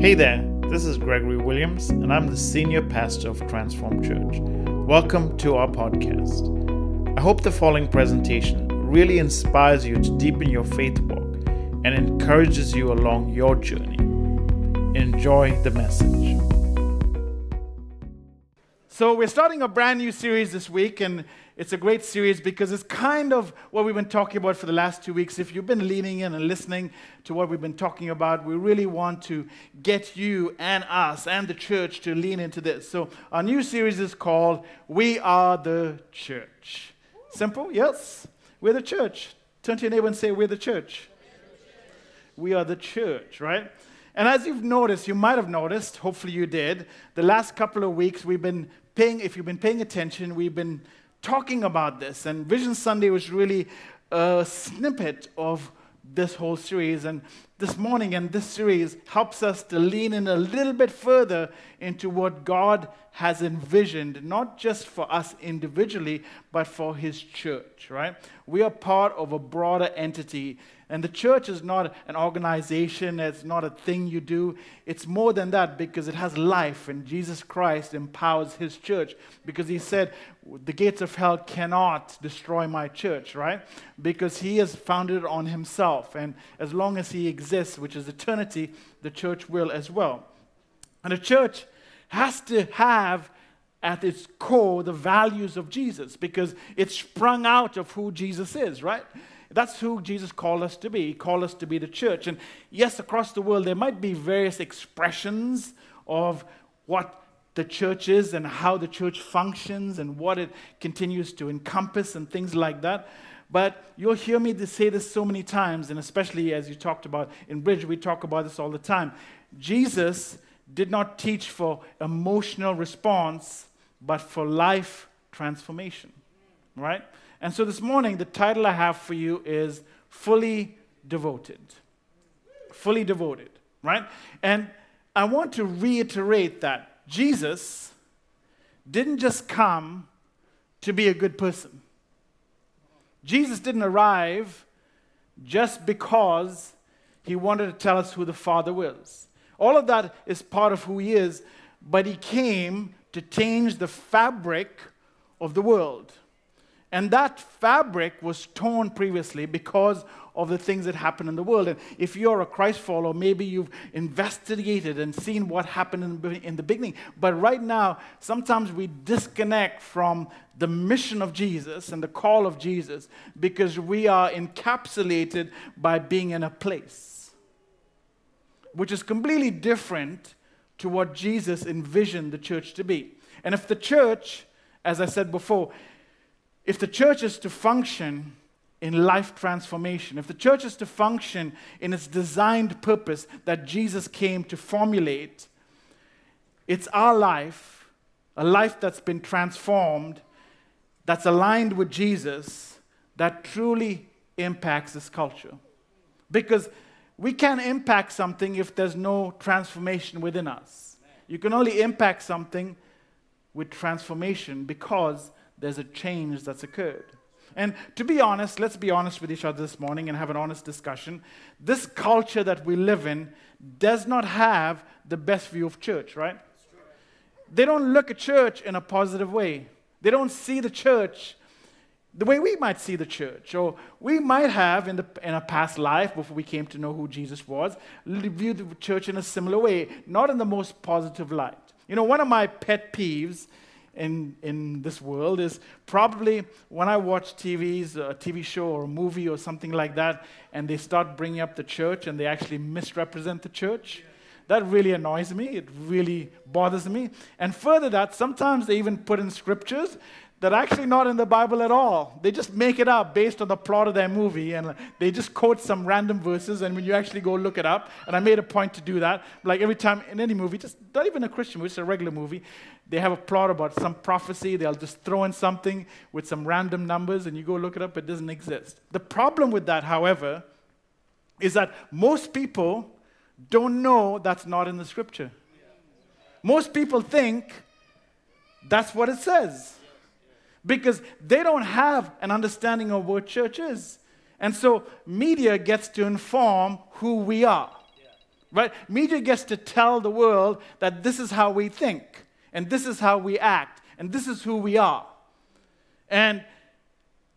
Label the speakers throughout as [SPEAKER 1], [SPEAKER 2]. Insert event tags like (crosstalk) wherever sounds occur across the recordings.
[SPEAKER 1] Hey there, this is Gregory Williams, and I'm the senior pastor of Transform Church. Welcome to our podcast. I hope the following presentation really inspires you to deepen your faith walk and encourages you along your journey. Enjoy the message.
[SPEAKER 2] So, we're starting a brand new series this week, and it's a great series because it's kind of what we've been talking about for the last two weeks. If you've been leaning in and listening to what we've been talking about, we really want to get you and us and the church to lean into this. So, our new series is called We Are the Church. Simple? Yes? We're the church. Turn to your neighbor and say, We're the church. We are the church, right? And as you've noticed, you might have noticed, hopefully you did, the last couple of weeks we've been paying, if you've been paying attention, we've been talking about this. And Vision Sunday was really a snippet of this whole series. And this morning and this series helps us to lean in a little bit further into what God has envisioned, not just for us individually, but for His church, right? We are part of a broader entity and the church is not an organization, it's not a thing you do. It's more than that because it has life, and Jesus Christ empowers his church because he said, The gates of hell cannot destroy my church, right? Because he has founded it on himself. And as long as he exists, which is eternity, the church will as well. And the church has to have at its core the values of Jesus because it's sprung out of who Jesus is, right? That's who Jesus called us to be. He called us to be the church. And yes, across the world, there might be various expressions of what the church is and how the church functions and what it continues to encompass and things like that. But you'll hear me say this so many times, and especially as you talked about in Bridge, we talk about this all the time. Jesus did not teach for emotional response, but for life transformation, right? And so this morning, the title I have for you is Fully Devoted. Fully Devoted, right? And I want to reiterate that Jesus didn't just come to be a good person. Jesus didn't arrive just because he wanted to tell us who the Father was. All of that is part of who he is, but he came to change the fabric of the world. And that fabric was torn previously because of the things that happen in the world. And if you're a Christ follower, maybe you've investigated and seen what happened in, in the beginning. But right now, sometimes we disconnect from the mission of Jesus and the call of Jesus because we are encapsulated by being in a place, which is completely different to what Jesus envisioned the church to be. And if the church, as I said before, if the church is to function in life transformation, if the church is to function in its designed purpose that Jesus came to formulate, it's our life, a life that's been transformed, that's aligned with Jesus, that truly impacts this culture. Because we can't impact something if there's no transformation within us. You can only impact something with transformation because there's a change that's occurred. And to be honest, let's be honest with each other this morning and have an honest discussion. This culture that we live in does not have the best view of church, right? They don't look at church in a positive way. They don't see the church the way we might see the church, or we might have in, the, in a past life before we came to know who Jesus was, viewed the church in a similar way, not in the most positive light. You know, one of my pet peeves in, in this world is probably when I watch TVs, a TV show or a movie or something like that, and they start bringing up the church and they actually misrepresent the church. That really annoys me. It really bothers me. And further that, sometimes they even put in scriptures that are actually not in the Bible at all. They just make it up based on the plot of their movie and they just quote some random verses. And when you actually go look it up, and I made a point to do that, like every time in any movie, just not even a Christian movie, just a regular movie, they have a plot about some prophecy. They'll just throw in something with some random numbers and you go look it up, it doesn't exist. The problem with that, however, is that most people don't know that's not in the scripture. Most people think that's what it says because they don't have an understanding of what church is. And so media gets to inform who we are. Right? Media gets to tell the world that this is how we think, and this is how we act, and this is who we are. And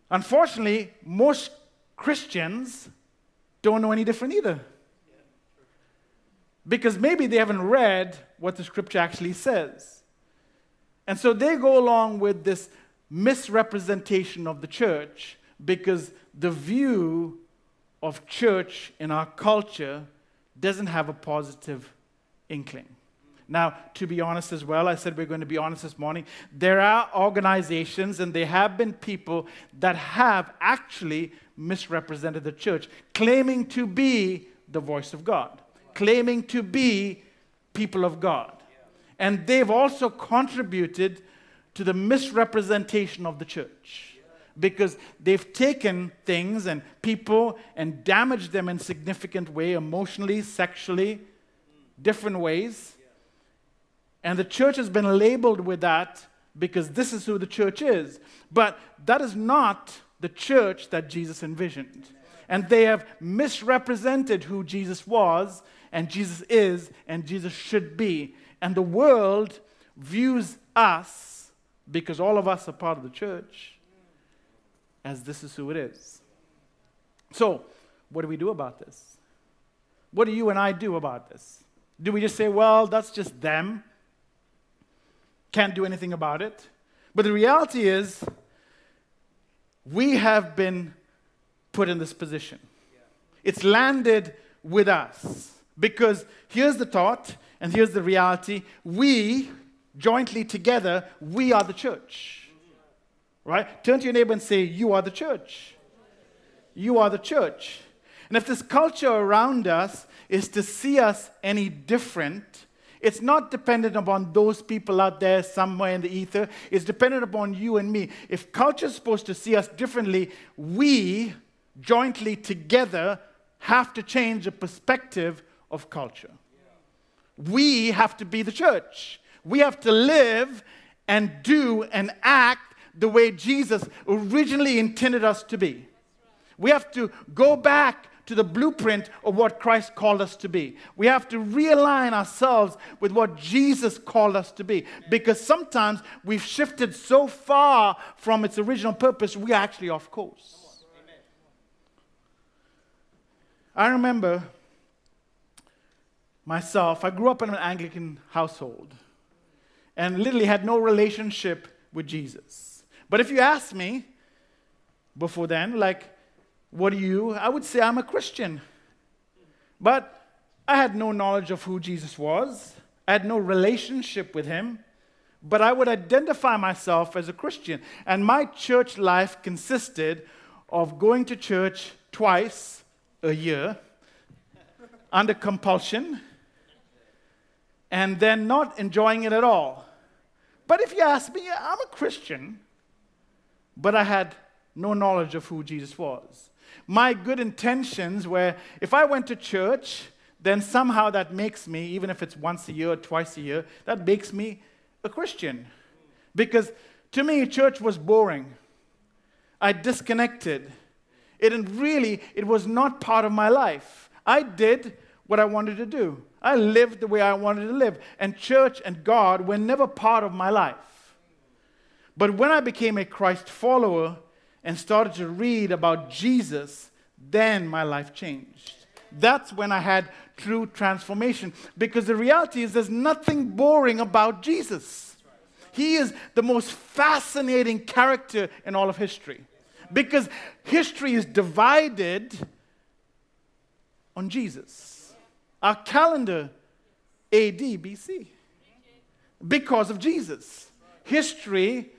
[SPEAKER 2] unfortunately, most Christians don't know any different either. Because maybe they haven't read what the scripture actually says. And so they go along with this misrepresentation of the church because the view of church in our culture doesn't have a positive inkling. Now, to be honest as well, I said we're going to be honest this morning. There are organizations and there have been people that have actually misrepresented the church, claiming to be the voice of God, claiming to be people of God. And they've also contributed to the misrepresentation of the church because they've taken things and people and damaged them in significant way emotionally sexually different ways and the church has been labeled with that because this is who the church is. But that is not the church that Jesus envisioned. And they have misrepresented who Jesus was, and Jesus is, and Jesus should be. And the world views us, because all of us are part of the church, as this is who it is. So, what do we do about this? What do you and I do about this? Do we just say, well, that's just them? can't do anything about it. But the reality is, we have been put in this position. It's landed with us. Because here's the thought, and here's the reality we, jointly together, we are the church. Right? Turn to your neighbor and say, You are the church. You are the church. And if this culture around us is to see us any different, it's not dependent upon those people out there somewhere in the ether. It's dependent upon you and me. If culture is supposed to see us differently, we jointly together have to change the perspective of culture. We have to be the church. We have to live and do and act the way Jesus originally intended us to be. We have to go back to the blueprint of what Christ called us to be. We have to realign ourselves with what Jesus called us to be because sometimes we've shifted so far from its original purpose, we're actually off course. I remember myself, I grew up in an Anglican household and literally had no relationship with Jesus. But if you ask me before then, like, what are you? I would say I'm a Christian. But I had no knowledge of who Jesus was, I had no relationship with him. But I would identify myself as a Christian. And my church life consisted of going to church twice a year under compulsion and then not enjoying it at all. But if you ask me, I'm a Christian, but I had no knowledge of who Jesus was my good intentions were if I went to church, then somehow that makes me, even if it's once a year or twice a year, that makes me a Christian. Because to me, church was boring. I disconnected. It really, it was not part of my life. I did what I wanted to do. I lived the way I wanted to live. And church and God were never part of my life. But when I became a Christ follower, and started to read about Jesus, then my life changed. That's when I had true transformation. Because the reality is, there's nothing boring about Jesus. He is the most fascinating character in all of history. Because history is divided on Jesus. Our calendar, AD, BC. Because of Jesus. History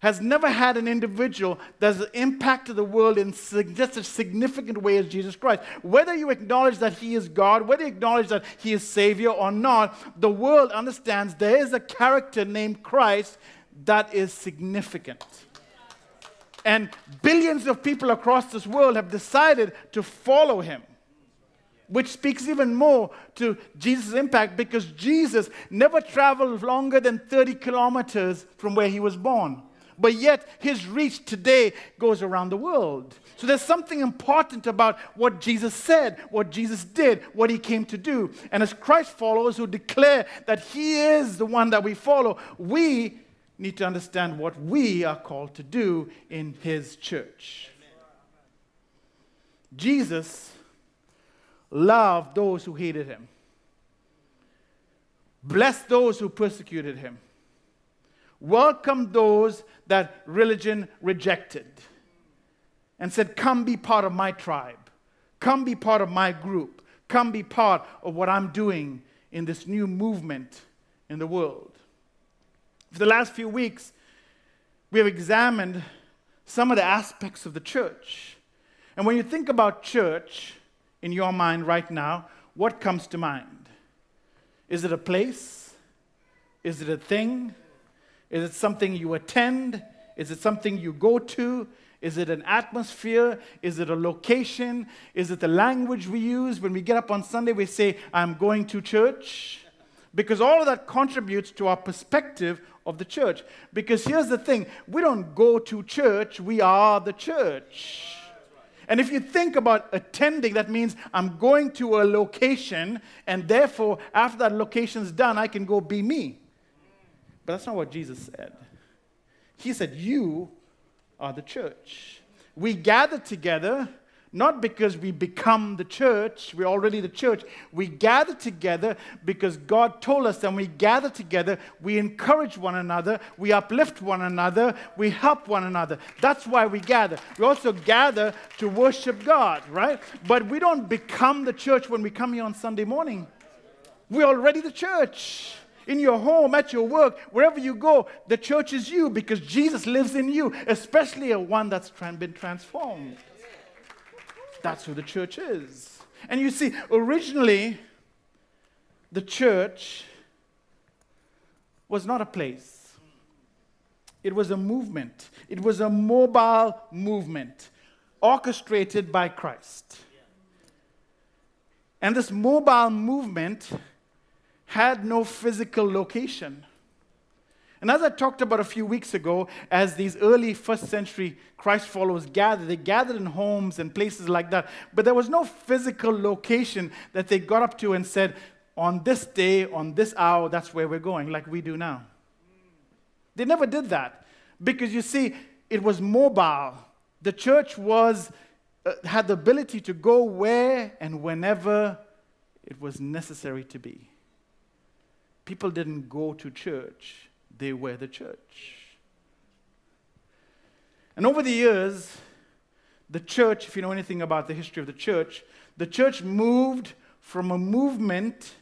[SPEAKER 2] has never had an individual that has impacted the world in such a significant way as Jesus Christ. Whether you acknowledge that He is God, whether you acknowledge that He is Savior or not, the world understands there is a character named Christ that is significant. And billions of people across this world have decided to follow Him which speaks even more to Jesus' impact because Jesus never traveled longer than 30 kilometers from where he was born. but yet his reach today goes around the world. So there's something important about what Jesus said, what Jesus did, what he came to do. And as Christ followers who declare that he is the one that we follow, we need to understand what we are called to do in his church. Jesus loved those who hated him, blessed those who persecuted him, welcomed those that religion rejected, and said, Come be part of my tribe, come be part of my group, come be part of what I'm doing in this new movement in the world. For the last few weeks, we have examined some of the aspects of the church. And when you think about church in your mind right now, what comes to mind? Is it a place? Is it a thing? Is it something you attend? Is it something you go to? Is it an atmosphere? Is it a location? Is it the language we use? When we get up on Sunday, we say, I'm going to church. Because all of that contributes to our perspective of the church. Because here's the thing we don't go to church, we are the church. And if you think about attending, that means I'm going to a location, and therefore, after that location's done, I can go be me. But that's not what Jesus said. He said, You are the church. We gather together not because we become the church, we're already the church. We gather together because God told us when we gather together, we encourage one another, we uplift one another, we help one another. That's why we gather. We also gather to worship God, right? But we don't become the church when we come here on Sunday morning. We're already the church. In your home, at your work, wherever you go, the church is you because Jesus lives in you, especially a one that's been transformed. That's who the church is. And you see, originally, the church was not a place, it was a movement, it was a mobile movement orchestrated by Christ. And this mobile movement had no physical location. And as I talked about a few weeks ago, as these early first century Christ followers gathered, they gathered in homes and places like that. But there was no physical location that they got up to and said, on this day, on this hour, that's where we're going, like we do now. They never did that because you see, it was mobile. The church was, uh, had the ability to go where and whenever it was necessary to be. People didn't go to church they were the church. And over the years, the church, if you know anything about the history of the church, the church moved from a movement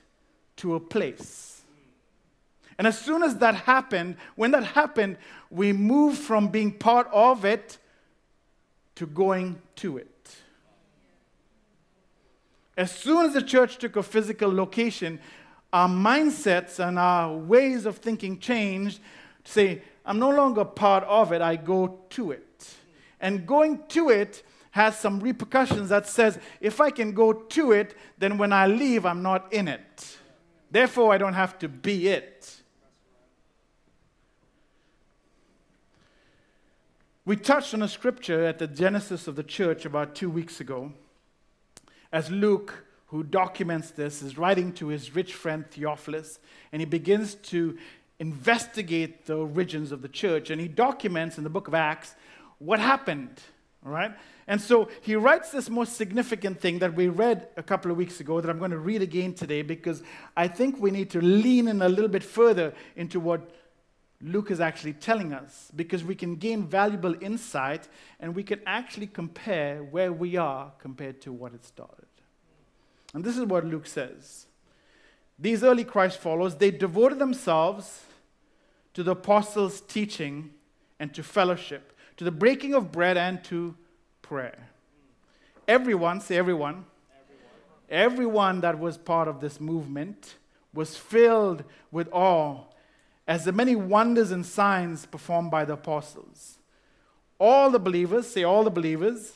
[SPEAKER 2] to a place. And as soon as that happened, when that happened, we moved from being part of it to going to it. As soon as the church took a physical location, our mindsets and our ways of thinking changed to say, I'm no longer part of it, I go to it. And going to it has some repercussions that says, if I can go to it, then when I leave, I'm not in it. Therefore, I don't have to be it. We touched on a scripture at the Genesis of the church about two weeks ago as Luke who documents this, is writing to his rich friend Theophilus, and he begins to investigate the origins of the church. And he documents in the book of Acts what happened, right? And so he writes this most significant thing that we read a couple of weeks ago that I'm going to read again today because I think we need to lean in a little bit further into what Luke is actually telling us because we can gain valuable insight and we can actually compare where we are compared to what it started. And this is what Luke says. These early Christ followers, they devoted themselves to the apostles' teaching and to fellowship, to the breaking of bread and to prayer. Everyone, say everyone, everyone, everyone that was part of this movement was filled with awe as the many wonders and signs performed by the apostles. All the believers, say all the believers,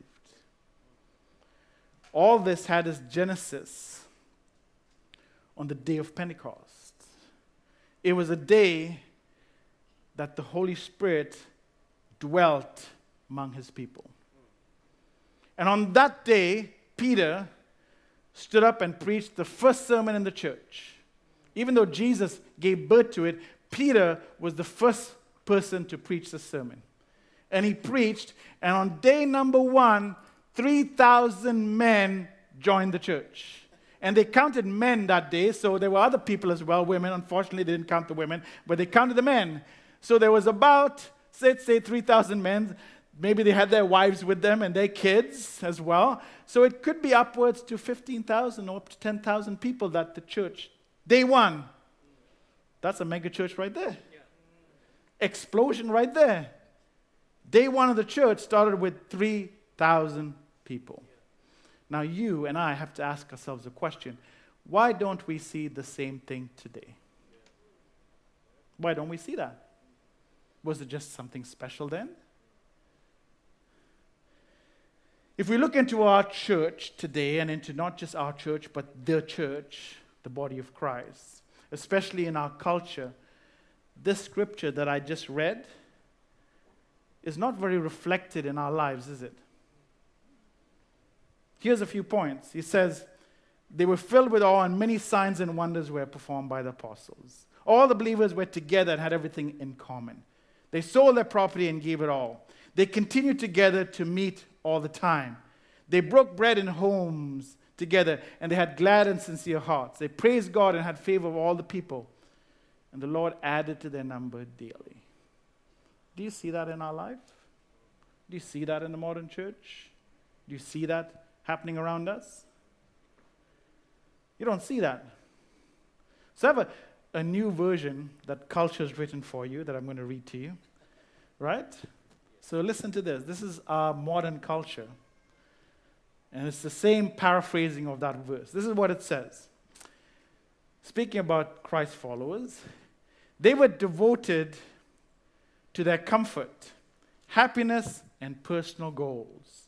[SPEAKER 2] All this had its genesis on the day of Pentecost. It was a day that the Holy Spirit dwelt among his people. And on that day, Peter stood up and preached the first sermon in the church. Even though Jesus gave birth to it, Peter was the first person to preach the sermon. And he preached, and on day number one, 3,000 men joined the church. And they counted men that day, so there were other people as well, women. Unfortunately, they didn't count the women, but they counted the men. So there was about, let's say, 3,000 men. Maybe they had their wives with them and their kids as well. So it could be upwards to 15,000 or up to 10,000 people that the church, day one. That's a mega church right there. Explosion right there. Day one of the church started with 3,000 people. Now, you and I have to ask ourselves a question why don't we see the same thing today? Why don't we see that? Was it just something special then? If we look into our church today and into not just our church, but the church, the body of Christ, especially in our culture, this scripture that I just read is not very reflected in our lives, is it? Here's a few points. He says, They were filled with awe, and many signs and wonders were performed by the apostles. All the believers were together and had everything in common. They sold their property and gave it all. They continued together to meet all the time. They broke bread in homes together, and they had glad and sincere hearts. They praised God and had favor of all the people. And the Lord added to their number daily. Do you see that in our life? Do you see that in the modern church? Do you see that happening around us? You don't see that. So I have a, a new version that culture has written for you that I'm going to read to you. Right? So listen to this. This is our modern culture. And it's the same paraphrasing of that verse. This is what it says. Speaking about Christ followers, they were devoted to their comfort, happiness, and personal goals,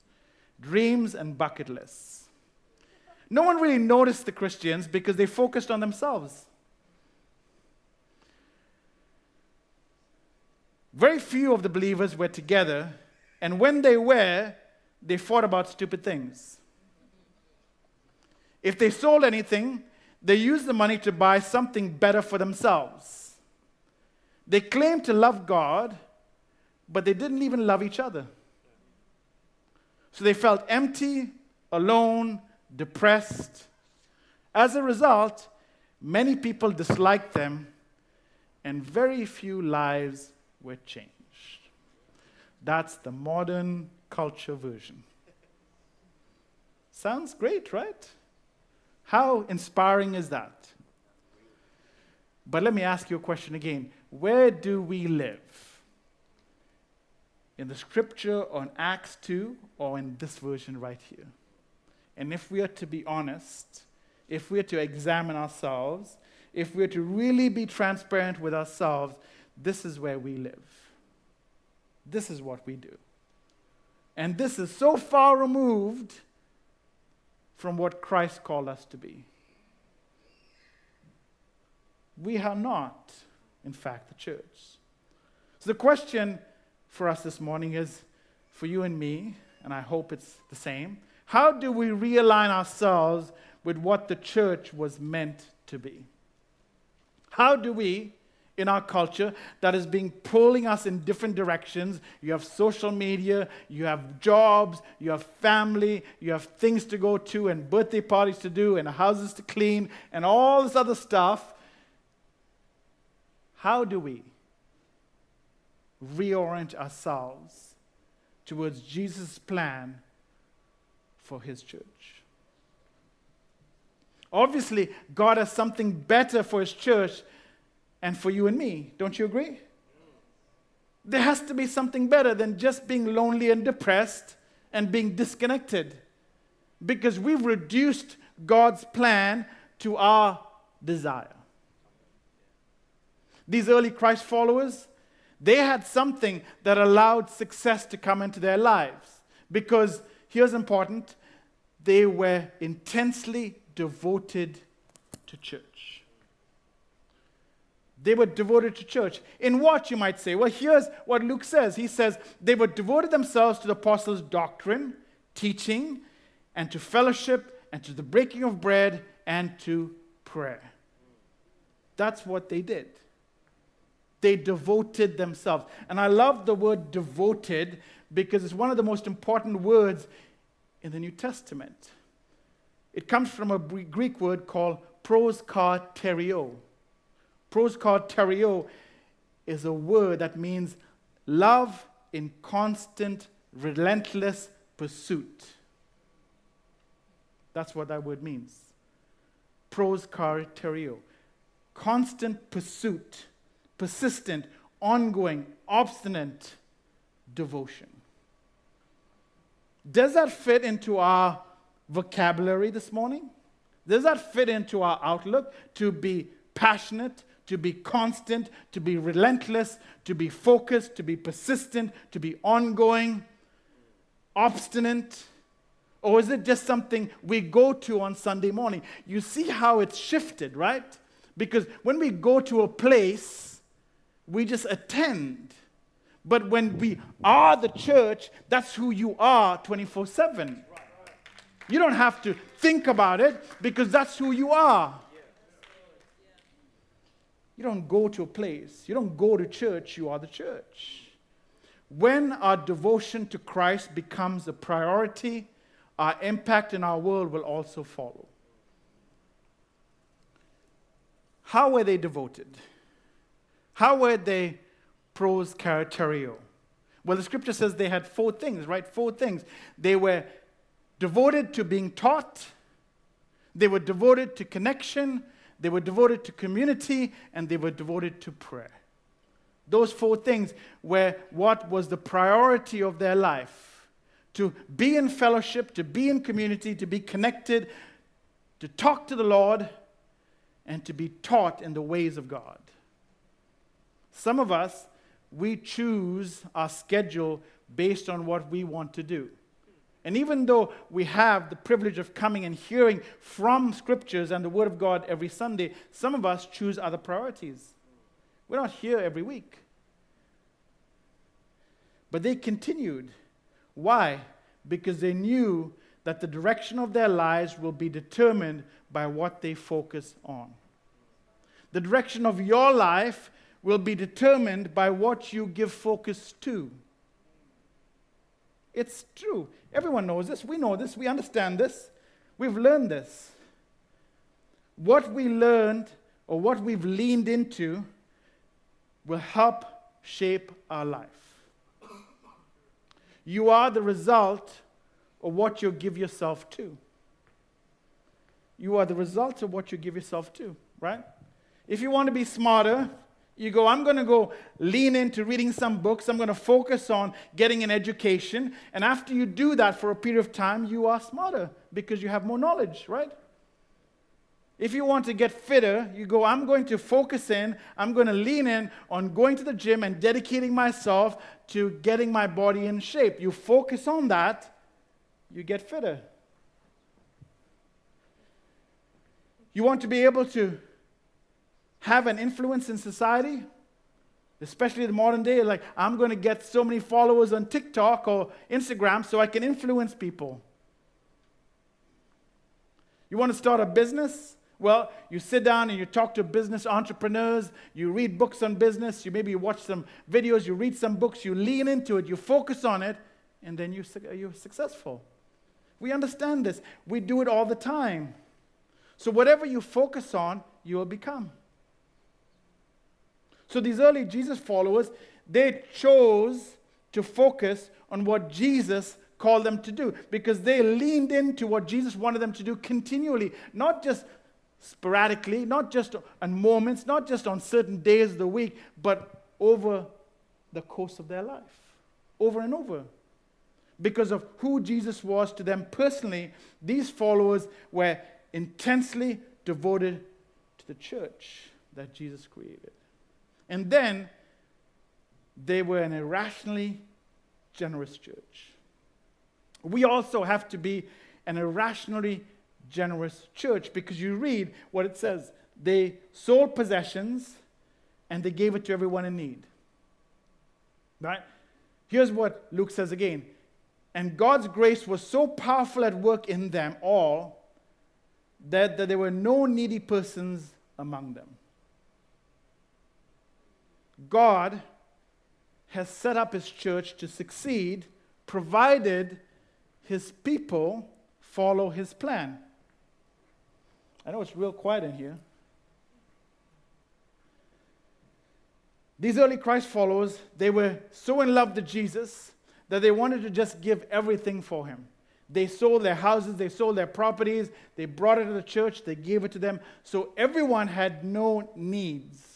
[SPEAKER 2] dreams and bucket lists. No one really noticed the Christians because they focused on themselves. Very few of the believers were together, and when they were, they fought about stupid things. If they sold anything, they used the money to buy something better for themselves. They claimed to love God, but they didn't even love each other. So they felt empty, alone, depressed. As a result, many people disliked them, and very few lives were changed. That's the modern culture version. Sounds great, right? How inspiring is that? But let me ask you a question again. Where do we live? In the scripture on Acts 2 or in this version right here? And if we are to be honest, if we are to examine ourselves, if we are to really be transparent with ourselves, this is where we live. This is what we do. And this is so far removed from what Christ called us to be. We are not, in fact, the church. So the question for us this morning is for you and me, and I hope it's the same. How do we realign ourselves with what the church was meant to be? How do we in our culture that is being pulling us in different directions. You have social media, you have jobs, you have family, you have things to go to, and birthday parties to do, and houses to clean, and all this other stuff. How do we reorient ourselves towards Jesus' plan for his church? Obviously, God has something better for his church and for you and me. Don't you agree? There has to be something better than just being lonely and depressed and being disconnected. Because we've reduced God's plan to our desire. These early Christ followers, they had something that allowed success to come into their lives. Because here's important they were intensely devoted to church. They were devoted to church. In what, you might say? Well, here's what Luke says. He says, they were devoted themselves to the apostles' doctrine, teaching, and to fellowship, and to the breaking of bread, and to prayer. That's what they did. They devoted themselves. And I love the word devoted because it's one of the most important words in the New Testament. It comes from a Greek word called proskartereo. Proskartereo is a word that means love in constant, relentless pursuit. That's what that word means. Proskartereo. Constant pursuit, persistent, ongoing, obstinate devotion. Does that fit into our vocabulary this morning? Does that fit into our outlook to be passionate, to be constant, to be relentless, to be focused, to be persistent, to be ongoing, obstinate? Or is it just something we go to on Sunday morning? You see how it's shifted, right? Because when we go to a place, we just attend. But when we are the church, that's who you are 24 7. You don't have to think about it because that's who you are. You don't go to a place, you don't go to church, you are the church. When our devotion to Christ becomes a priority, our impact in our world will also follow. How were they devoted? How were they proskartereo? Well, the scripture says they had four things, right? Four things. They were devoted to being taught, they were devoted to connection, they were devoted to community, and they were devoted to prayer. Those four things were what was the priority of their life to be in fellowship, to be in community, to be connected, to talk to the Lord, and to be taught in the ways of God. Some of us, we choose our schedule based on what we want to do. And even though we have the privilege of coming and hearing from scriptures and the Word of God every Sunday, some of us choose other priorities. We're not here every week. But they continued. Why? Because they knew that the direction of their lives will be determined by what they focus on. The direction of your life will be determined by what you give focus to. It's true. Everyone knows this. We know this. We understand this. We've learned this. What we learned or what we've leaned into will help shape our life. You are the result of what you give yourself to. You are the result of what you give yourself to, right? If you want to be smarter, you go, I'm going to go lean into reading some books. I'm going to focus on getting an education. And after you do that for a period of time, you are smarter because you have more knowledge, right? If you want to get fitter, you go, I'm going to focus in, I'm going to lean in on going to the gym and dedicating myself to getting my body in shape. You focus on that, you get fitter. You want to be able to have an influence in society, especially in the modern day, like I'm going to get so many followers on TikTok or Instagram so I can influence people. You want to start a business? Well, you sit down and you talk to business entrepreneurs, you read books on business, you maybe watch some videos, you read some books, you lean into it, you focus on it, and then you, you're successful. We understand this. We do it all the time. So, whatever you focus on, you will become. So these early Jesus followers, they chose to focus on what Jesus called them to do because they leaned into what Jesus wanted them to do continually, not just sporadically, not just on moments, not just on certain days of the week, but over the course of their life over and over. Because of who Jesus was to them personally, these followers were intensely devoted to the church that Jesus created. And then they were an irrationally generous church. We also have to be an irrationally generous church because you read what it says they sold possessions and they gave it to everyone in need. Right? Here's what Luke says again. And God's grace was so powerful at work in them all that, that there were no needy persons among them. God has set up his church to succeed provided his people follow his plan. I know it's real quiet in here. These early Christ followers, they were so in love with Jesus that they wanted to just give everything for him. They sold their houses, they sold their properties, they brought it to the church, they gave it to them. So everyone had no needs.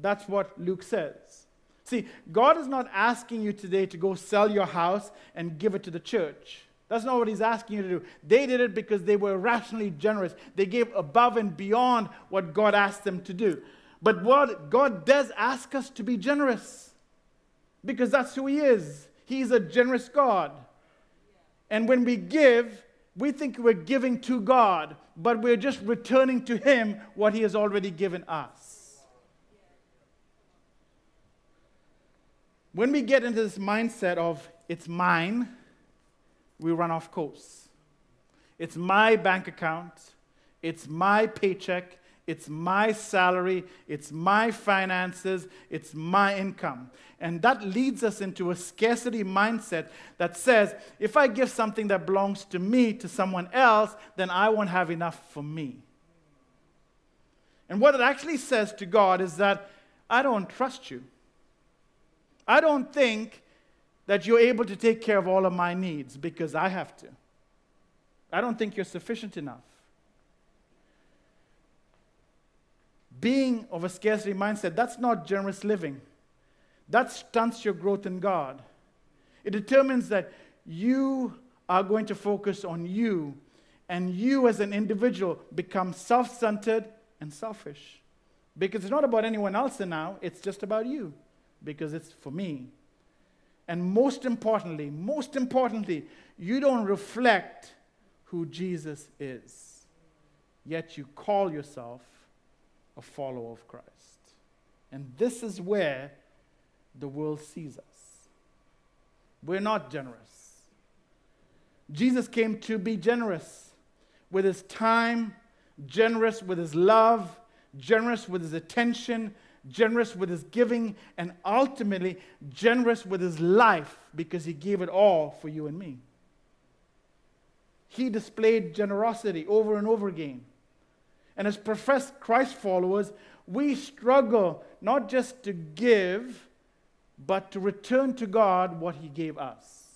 [SPEAKER 2] That's what Luke says. See, God is not asking you today to go sell your house and give it to the church. That's not what he's asking you to do. They did it because they were rationally generous. They gave above and beyond what God asked them to do. But what God does ask us to be generous because that's who he is. He's a generous God. And when we give, we think we're giving to God, but we're just returning to him what he has already given us. When we get into this mindset of it's mine, we run off course. It's my bank account, it's my paycheck, it's my salary, it's my finances, it's my income. And that leads us into a scarcity mindset that says if I give something that belongs to me to someone else, then I won't have enough for me. And what it actually says to God is that I don't trust you. I don't think that you're able to take care of all of my needs because I have to. I don't think you're sufficient enough. Being of a scarcity mindset, that's not generous living. That stunts your growth in God. It determines that you are going to focus on you, and you as an individual become self centered and selfish. Because it's not about anyone else now, it's just about you, because it's for me. And most importantly, most importantly, you don't reflect who Jesus is. Yet you call yourself a follower of Christ. And this is where the world sees us. We're not generous. Jesus came to be generous with his time, generous with his love, generous with his attention, generous with his giving, and ultimately generous with his life because he gave it all for you and me. He displayed generosity over and over again. And as professed Christ followers, we struggle not just to give, but to return to God what he gave us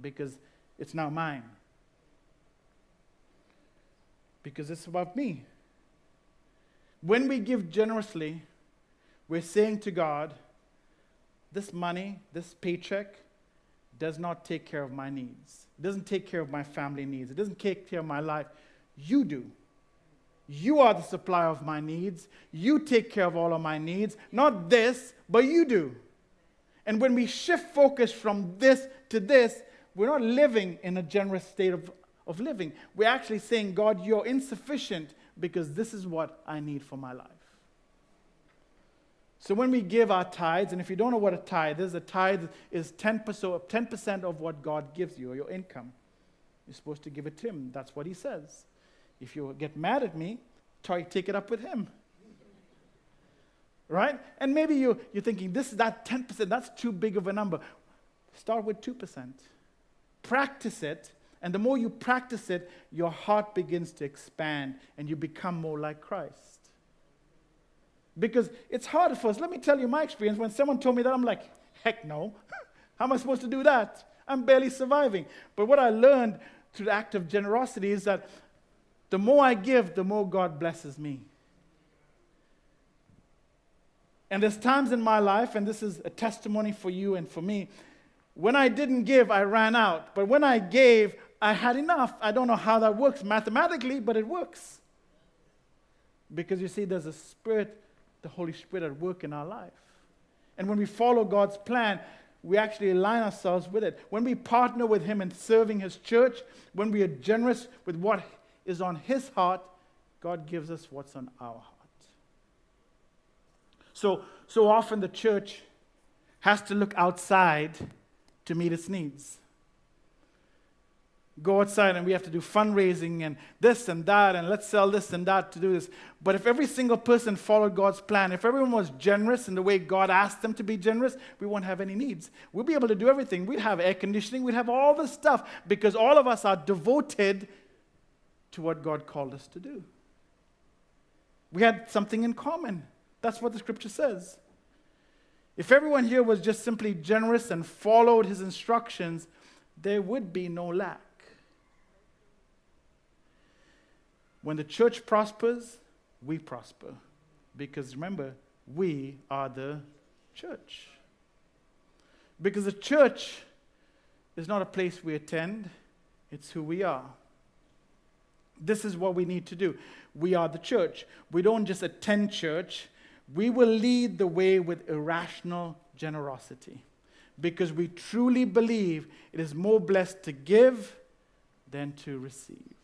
[SPEAKER 2] because it's now mine. Because it's about me. When we give generously, we're saying to God, this money, this paycheck, does not take care of my needs. It doesn't take care of my family needs. It doesn't take care of my life. You do. You are the supplier of my needs. You take care of all of my needs. Not this, but you do. And when we shift focus from this to this, we're not living in a generous state of, of living. We're actually saying, God, you're insufficient because this is what I need for my life. So when we give our tithes, and if you don't know what a tithe is, a tithe is 10%, 10% of what God gives you, or your income. You're supposed to give it to Him. That's what He says. If you get mad at me, try take it up with Him. Right? And maybe you, you're thinking, this is that 10%, that's too big of a number. Start with 2%. Practice it, and the more you practice it, your heart begins to expand and you become more like Christ. Because it's hard for us. Let me tell you my experience. When someone told me that, I'm like, heck no. (laughs) How am I supposed to do that? I'm barely surviving. But what I learned through the act of generosity is that the more I give, the more God blesses me. And there's times in my life, and this is a testimony for you and for me, when I didn't give, I ran out. But when I gave, I had enough. I don't know how that works mathematically, but it works. Because you see, there's a spirit, the Holy Spirit at work in our life. And when we follow God's plan, we actually align ourselves with it. When we partner with Him in serving His church, when we are generous with what is on His heart, God gives us what's on our heart. So, so often the church has to look outside to meet its needs go outside and we have to do fundraising and this and that and let's sell this and that to do this. But if every single person followed God's plan, if everyone was generous in the way God asked them to be generous, we won't have any needs. We'll be able to do everything. We'd have air conditioning, we'd have all this stuff because all of us are devoted to what God called us to do. We had something in common. That's what the scripture says. If everyone here was just simply generous and followed his instructions, there would be no lack. When the church prospers, we prosper. Because remember, we are the church. Because the church is not a place we attend, it's who we are. This is what we need to do. We are the church. We don't just attend church, we will lead the way with irrational generosity because we truly believe it is more blessed to give than to receive.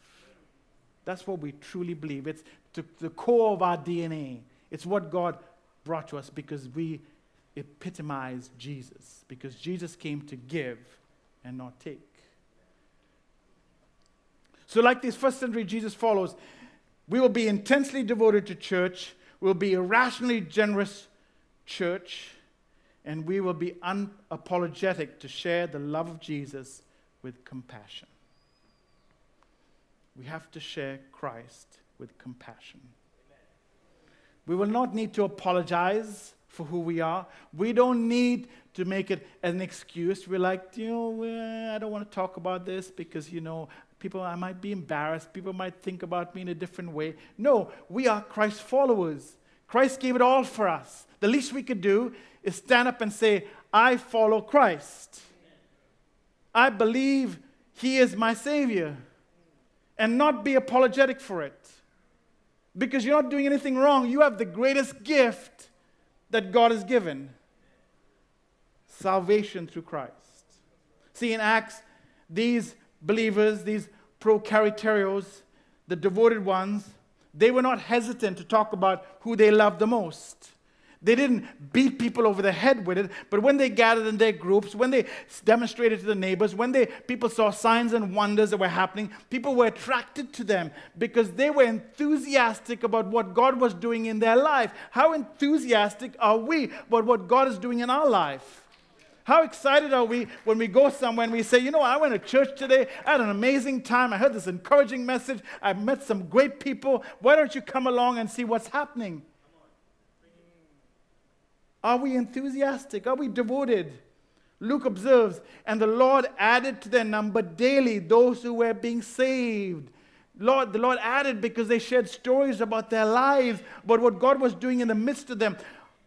[SPEAKER 2] That's what we truly believe. It's to the core of our DNA. It's what God brought to us because we epitomize Jesus, because Jesus came to give and not take. So, like this first century Jesus follows, we will be intensely devoted to church, we'll be irrationally generous church, and we will be unapologetic to share the love of Jesus with compassion. We have to share Christ with compassion. We will not need to apologize for who we are. We don't need to make it an excuse. We're like, you know, I don't want to talk about this because, you know, people, I might be embarrassed. People might think about me in a different way. No, we are Christ's followers. Christ gave it all for us. The least we could do is stand up and say, I follow Christ. I believe He is my Savior and not be apologetic for it. Because you're not doing anything wrong. You have the greatest gift that God has given salvation through Christ. See, in Acts, these believers, these proskartereos, the devoted ones, they were not hesitant to talk about who they loved the most. They didn't beat people over the head with it, but when they gathered in their groups, when they demonstrated to the neighbors, when they, people saw signs and wonders that were happening, people were attracted to them because they were enthusiastic about what God was doing in their life. How enthusiastic are we about what God is doing in our life? How excited are we when we go somewhere and we say, you know, I went to church today, I had an amazing time, I heard this encouraging message, I met some great people. Why don't you come along and see what's happening? Are we enthusiastic? Are we devoted? Luke observes, and the Lord added to their number daily those who were being saved. Lord, the Lord added because they shared stories about their lives, about what God was doing in the midst of them.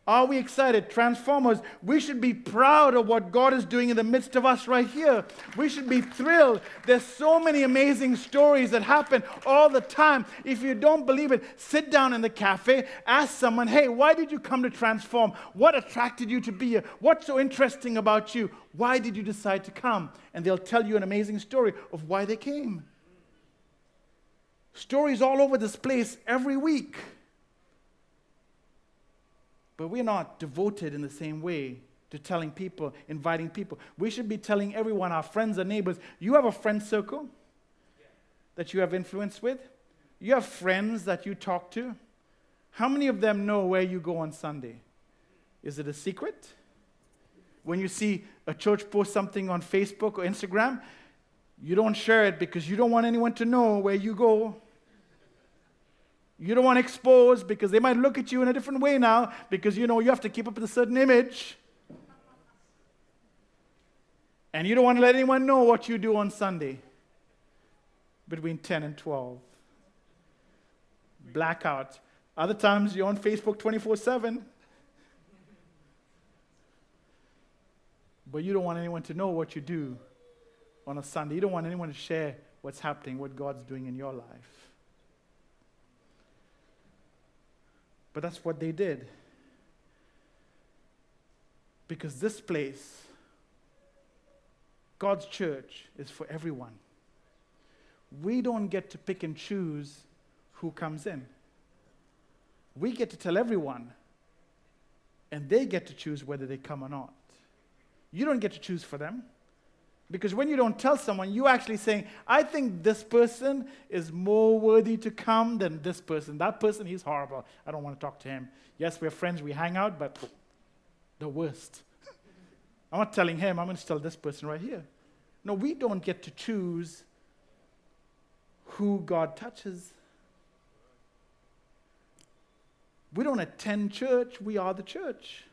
[SPEAKER 2] Are we excited? Transformers, we should be proud of what God is doing in the midst of us right here. We should be thrilled. There's so many amazing stories that happen all the time. If you don't believe it, sit down in the cafe, ask someone, hey, why did you come to Transform? What attracted you to be here? What's so interesting about you? Why did you decide to come? And they'll tell you an amazing story of why they came. Stories all over this place every week. But we're not devoted in the same way to telling people, inviting people. We should be telling everyone, our friends and neighbors, you have a friend circle that you have influence with. You have friends that you talk to. How many of them know where you go on Sunday? Is it a secret? When you see a church post something on Facebook or Instagram, you don't share it because you don't want anyone to know where you go. You don't want to expose because they might look at you in a different way now because you know you have to keep up with a certain image. And you don't want to let anyone know what you do on Sunday between 10 and 12. Blackout. Other times you're on Facebook 24 7. But you don't want anyone to know what you do on a Sunday. You don't want anyone to share what's happening, what God's doing in your life. But that's what they did. Because this place, God's church, is for everyone. We don't get to pick and choose who comes in. We get to tell everyone, and they get to choose whether they come or not. You don't get to choose for them. Because when you don't tell someone, you're actually saying, I think this person is more worthy to come than this person. That person, he's horrible. I don't want to talk to him. Yes, we're friends, we hang out, but the worst. I'm not telling him, I'm going to tell this person right here. No, we don't get to choose who God touches. We don't attend church, we are the church.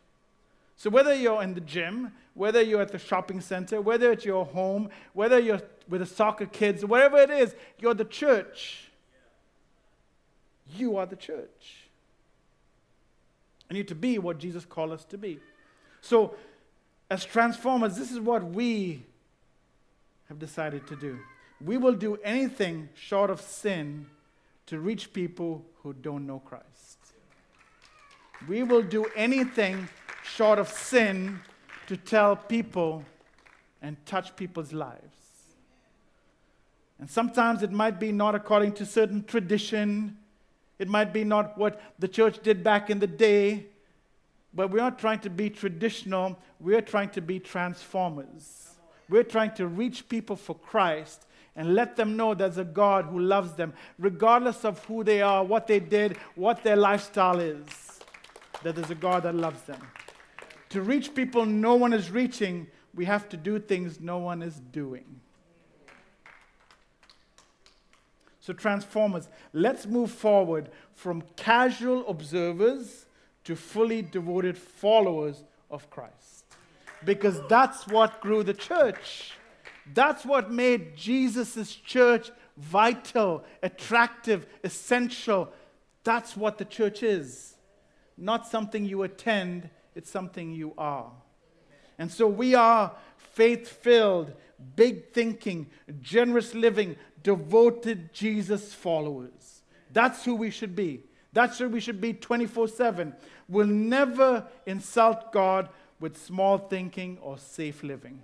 [SPEAKER 2] So, whether you're in the gym, whether you're at the shopping center, whether it's your home, whether you're with the soccer kids, whatever it is, you're the church. You are the church. I need to be what Jesus called us to be. So, as transformers, this is what we have decided to do. We will do anything short of sin to reach people who don't know Christ. We will do anything short of sin to tell people and touch people's lives. And sometimes it might be not according to certain tradition. It might be not what the church did back in the day. But we're not trying to be traditional. We're trying to be transformers. We're trying to reach people for Christ and let them know there's a God who loves them, regardless of who they are, what they did, what their lifestyle is. That there's a God that loves them. To reach people no one is reaching, we have to do things no one is doing. So, transformers, let's move forward from casual observers to fully devoted followers of Christ. Because that's what grew the church. That's what made Jesus' church vital, attractive, essential. That's what the church is. Not something you attend it's something you are. And so we are faith filled, big thinking, generous living, devoted Jesus followers. That's who we should be. That's who we should be 24 7. We'll never insult God with small thinking or safe living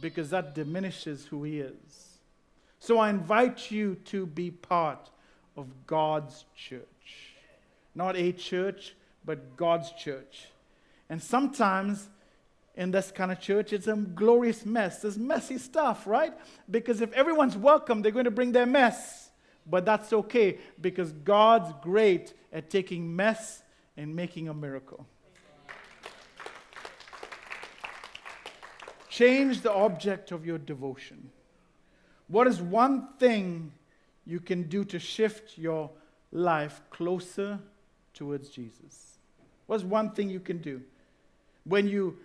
[SPEAKER 2] because that diminishes who He is. So I invite you to be part of God's church. Not a church, but God's church. And sometimes in this kind of church, it's a glorious mess. There's messy stuff, right? Because if everyone's welcome, they're going to bring their mess. But that's okay because God's great at taking mess and making a miracle. Change the object of your devotion. What is one thing you can do to shift your life closer towards Jesus? What's one thing you can do? When you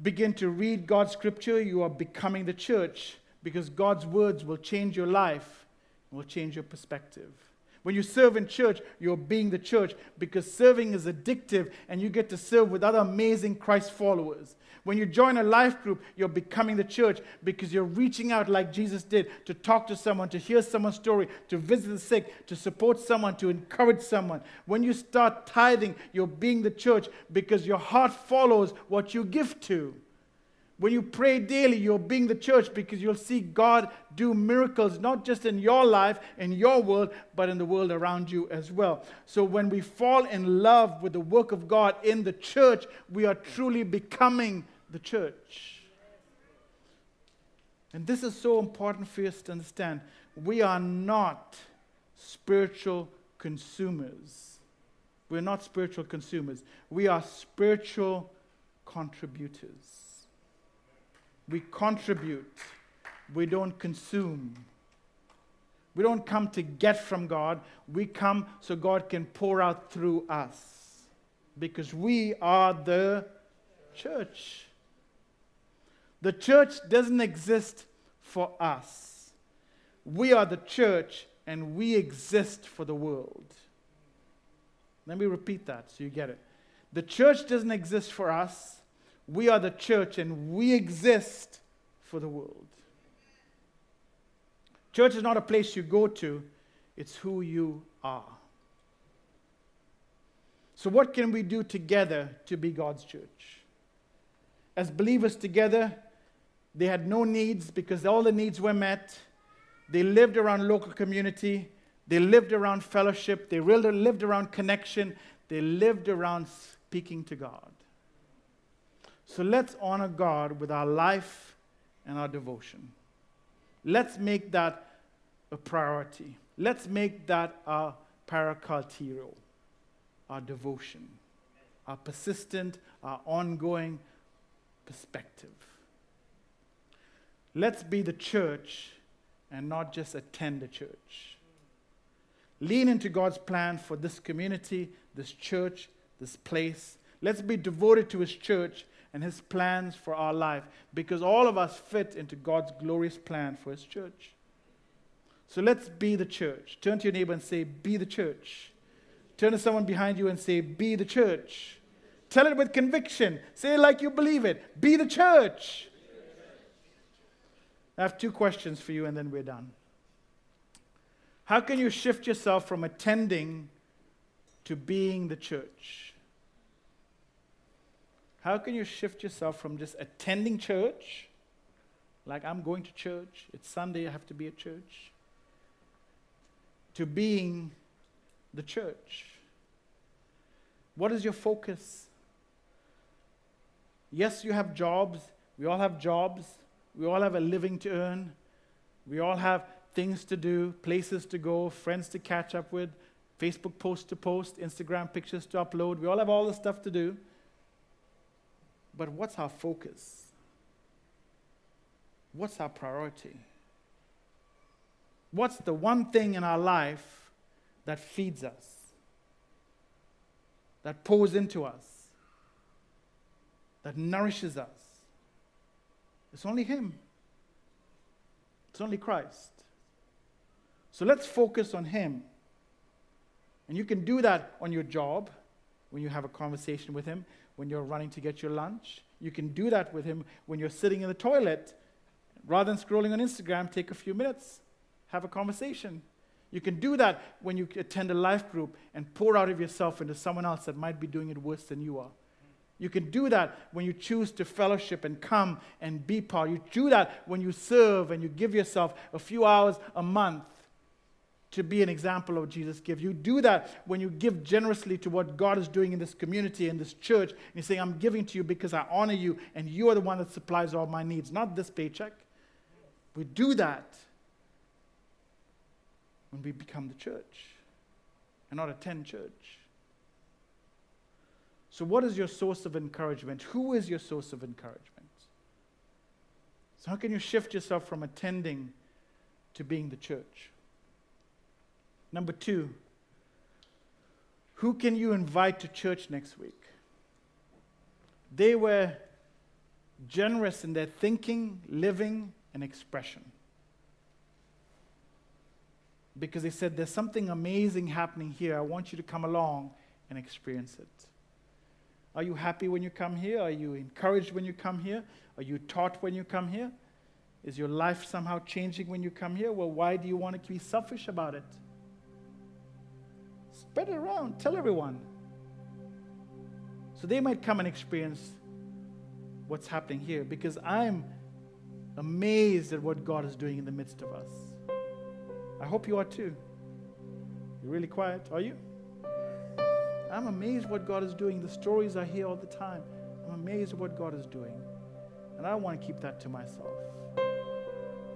[SPEAKER 2] begin to read God's scripture, you are becoming the church because God's words will change your life, will change your perspective. When you serve in church, you're being the church because serving is addictive and you get to serve with other amazing Christ followers. When you join a life group, you're becoming the church because you're reaching out like Jesus did to talk to someone, to hear someone's story, to visit the sick, to support someone, to encourage someone. When you start tithing, you're being the church because your heart follows what you give to. When you pray daily, you're being the church because you'll see God do miracles, not just in your life, in your world, but in the world around you as well. So when we fall in love with the work of God in the church, we are truly becoming the church. And this is so important for us to understand. We are not spiritual consumers. We're not spiritual consumers. We are spiritual contributors. We contribute, we don't consume. We don't come to get from God, we come so God can pour out through us. Because we are the church. The church doesn't exist for us. We are the church and we exist for the world. Let me repeat that so you get it. The church doesn't exist for us, We are the church and we exist for the world. Church is not a place you go to, it's who you are. So, what can we do together to be God's church? As believers together, they had no needs because all the needs were met. They lived around local community. They lived around fellowship. They lived around connection. They lived around speaking to God. So let's honor God with our life and our devotion. Let's make that a priority. Let's make that our proskartereo, our devotion, our persistent, our ongoing perspective. Let's be the church and not just attend the church. Lean into God's plan for this community, this church, this place. Let's be devoted to His church and His plans for our life because all of us fit into God's glorious plan for His church. So let's be the church. Turn to your neighbor and say, Be the church. Turn to someone behind you and say, Be the church. Tell it with conviction. Say it like you believe it. Be the church. I have two questions for you, and then we're done. How can you shift yourself from attending to being the church? How can you shift yourself from just attending church, like I'm going to church, it's Sunday, I have to be at church, to being the church? What is your focus? Yes, you have jobs. We all have jobs. We all have a living to earn. We all have things to do, places to go, friends to catch up with, Facebook posts to post, Instagram pictures to upload. We all have all the stuff to do. But what's our focus? What's our priority? What's the one thing in our life that feeds us, that pours into us, that nourishes us? It's only Him, it's only Christ. So let's focus on Him. And you can do that on your job when you have a conversation with Him, when you're running to get your lunch. You can do that with Him when you're sitting in the toilet. Rather than scrolling on Instagram, take a few minutes, have a conversation. You can do that when you attend a life group and pour out of yourself into someone else that might be doing it worse than you are. You can do that when you choose to fellowship and come and be part. You do that when you serve and you give yourself a few hours a month to be an example of Jesus' give. You do that when you give generously to what God is doing in this community, in this church. And you say, I'm giving to you because I honor you, and you are the one that supplies all my needs, not this paycheck. We do that when we become the church and not attend church. So, what is your source of encouragement? Who is your source of encouragement? So, how can you shift yourself from attending to being the church? Number two, who can you invite to church next week? They were generous in their thinking, living, and expression. Because they said, There's something amazing happening here. I want you to come along and experience it. Are you happy when you come here? Are you encouraged when you come here? Are you taught when you come here? Is your life somehow changing when you come here? Well, why do you want to be selfish about it? Spread it around. Tell everyone. So they might come and experience what's happening here because I'm amazed at what God is doing in the midst of us. I hope you are too. You're really quiet, are you? I'm amazed what God is doing. The stories I hear all the time. I'm amazed at what God is doing. And I want to keep that to myself.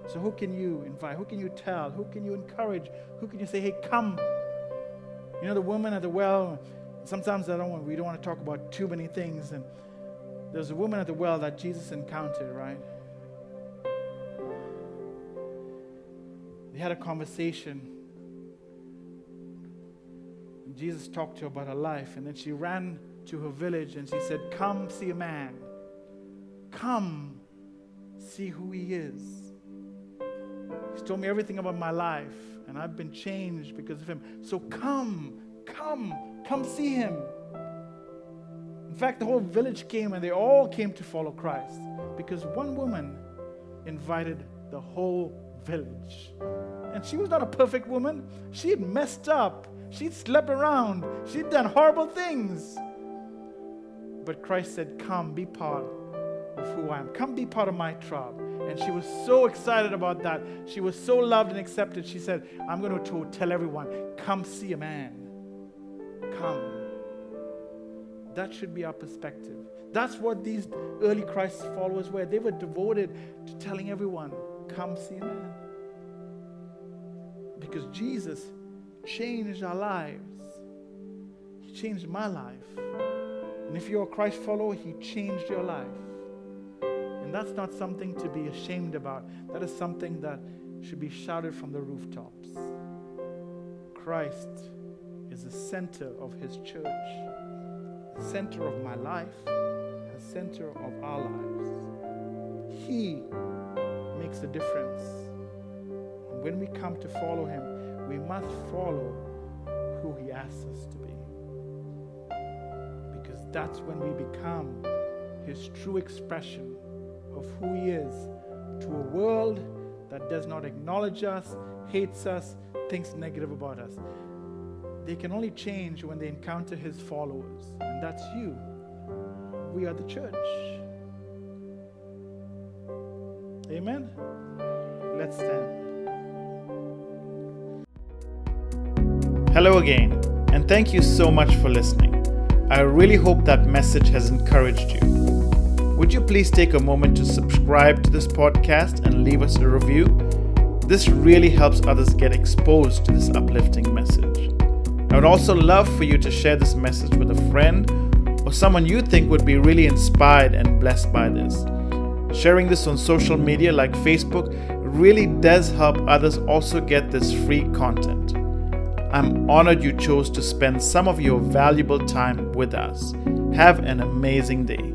[SPEAKER 2] So, who can you invite? Who can you tell? Who can you encourage? Who can you say, hey, come? You know, the woman at the well, sometimes I don't want, we don't want to talk about too many things. And there's a woman at the well that Jesus encountered, right? They had a conversation. Jesus talked to her about her life, and then she ran to her village and she said, Come see a man. Come see who he is. He's told me everything about my life and I've been changed because of him. So come, come, come see him. In fact, the whole village came and they all came to follow Christ because one woman invited the whole village. And she was not a perfect woman. She had messed up. She'd slept around. She'd done horrible things. But Christ said, Come, be part of who I am. Come be part of my tribe. And she was so excited about that. She was so loved and accepted. She said, I'm going to tell everyone, come see a man. Come. That should be our perspective. That's what these early Christ followers were. They were devoted to telling everyone, come see a man. Because Jesus changed our lives. He changed my life. And if you're a Christ follower, He changed your life. That's not something to be ashamed about. That is something that should be shouted from the rooftops. Christ is the center of His church, the center of my life, the center of our lives. He makes a difference. And when we come to follow Him, we must follow who He asks us to be Because that's when we become His true expression of who He is to a world that does not acknowledge us, hates us, thinks negative about us. They can only change when they encounter His followers, and that's you. We are the church. Amen? Let's stand.
[SPEAKER 1] Hello again, and thank you so much for listening. I really hope that message has encouraged you. Would you please take a moment to subscribe to this podcast and leave us a review? This really helps others get exposed to this uplifting message. I would also love for you to share this message with a friend or someone you think would be really inspired and blessed by this. Sharing this on social media like Facebook really does help others also get this free content. I'm honored you chose to spend some of your valuable time with us. Have an amazing day.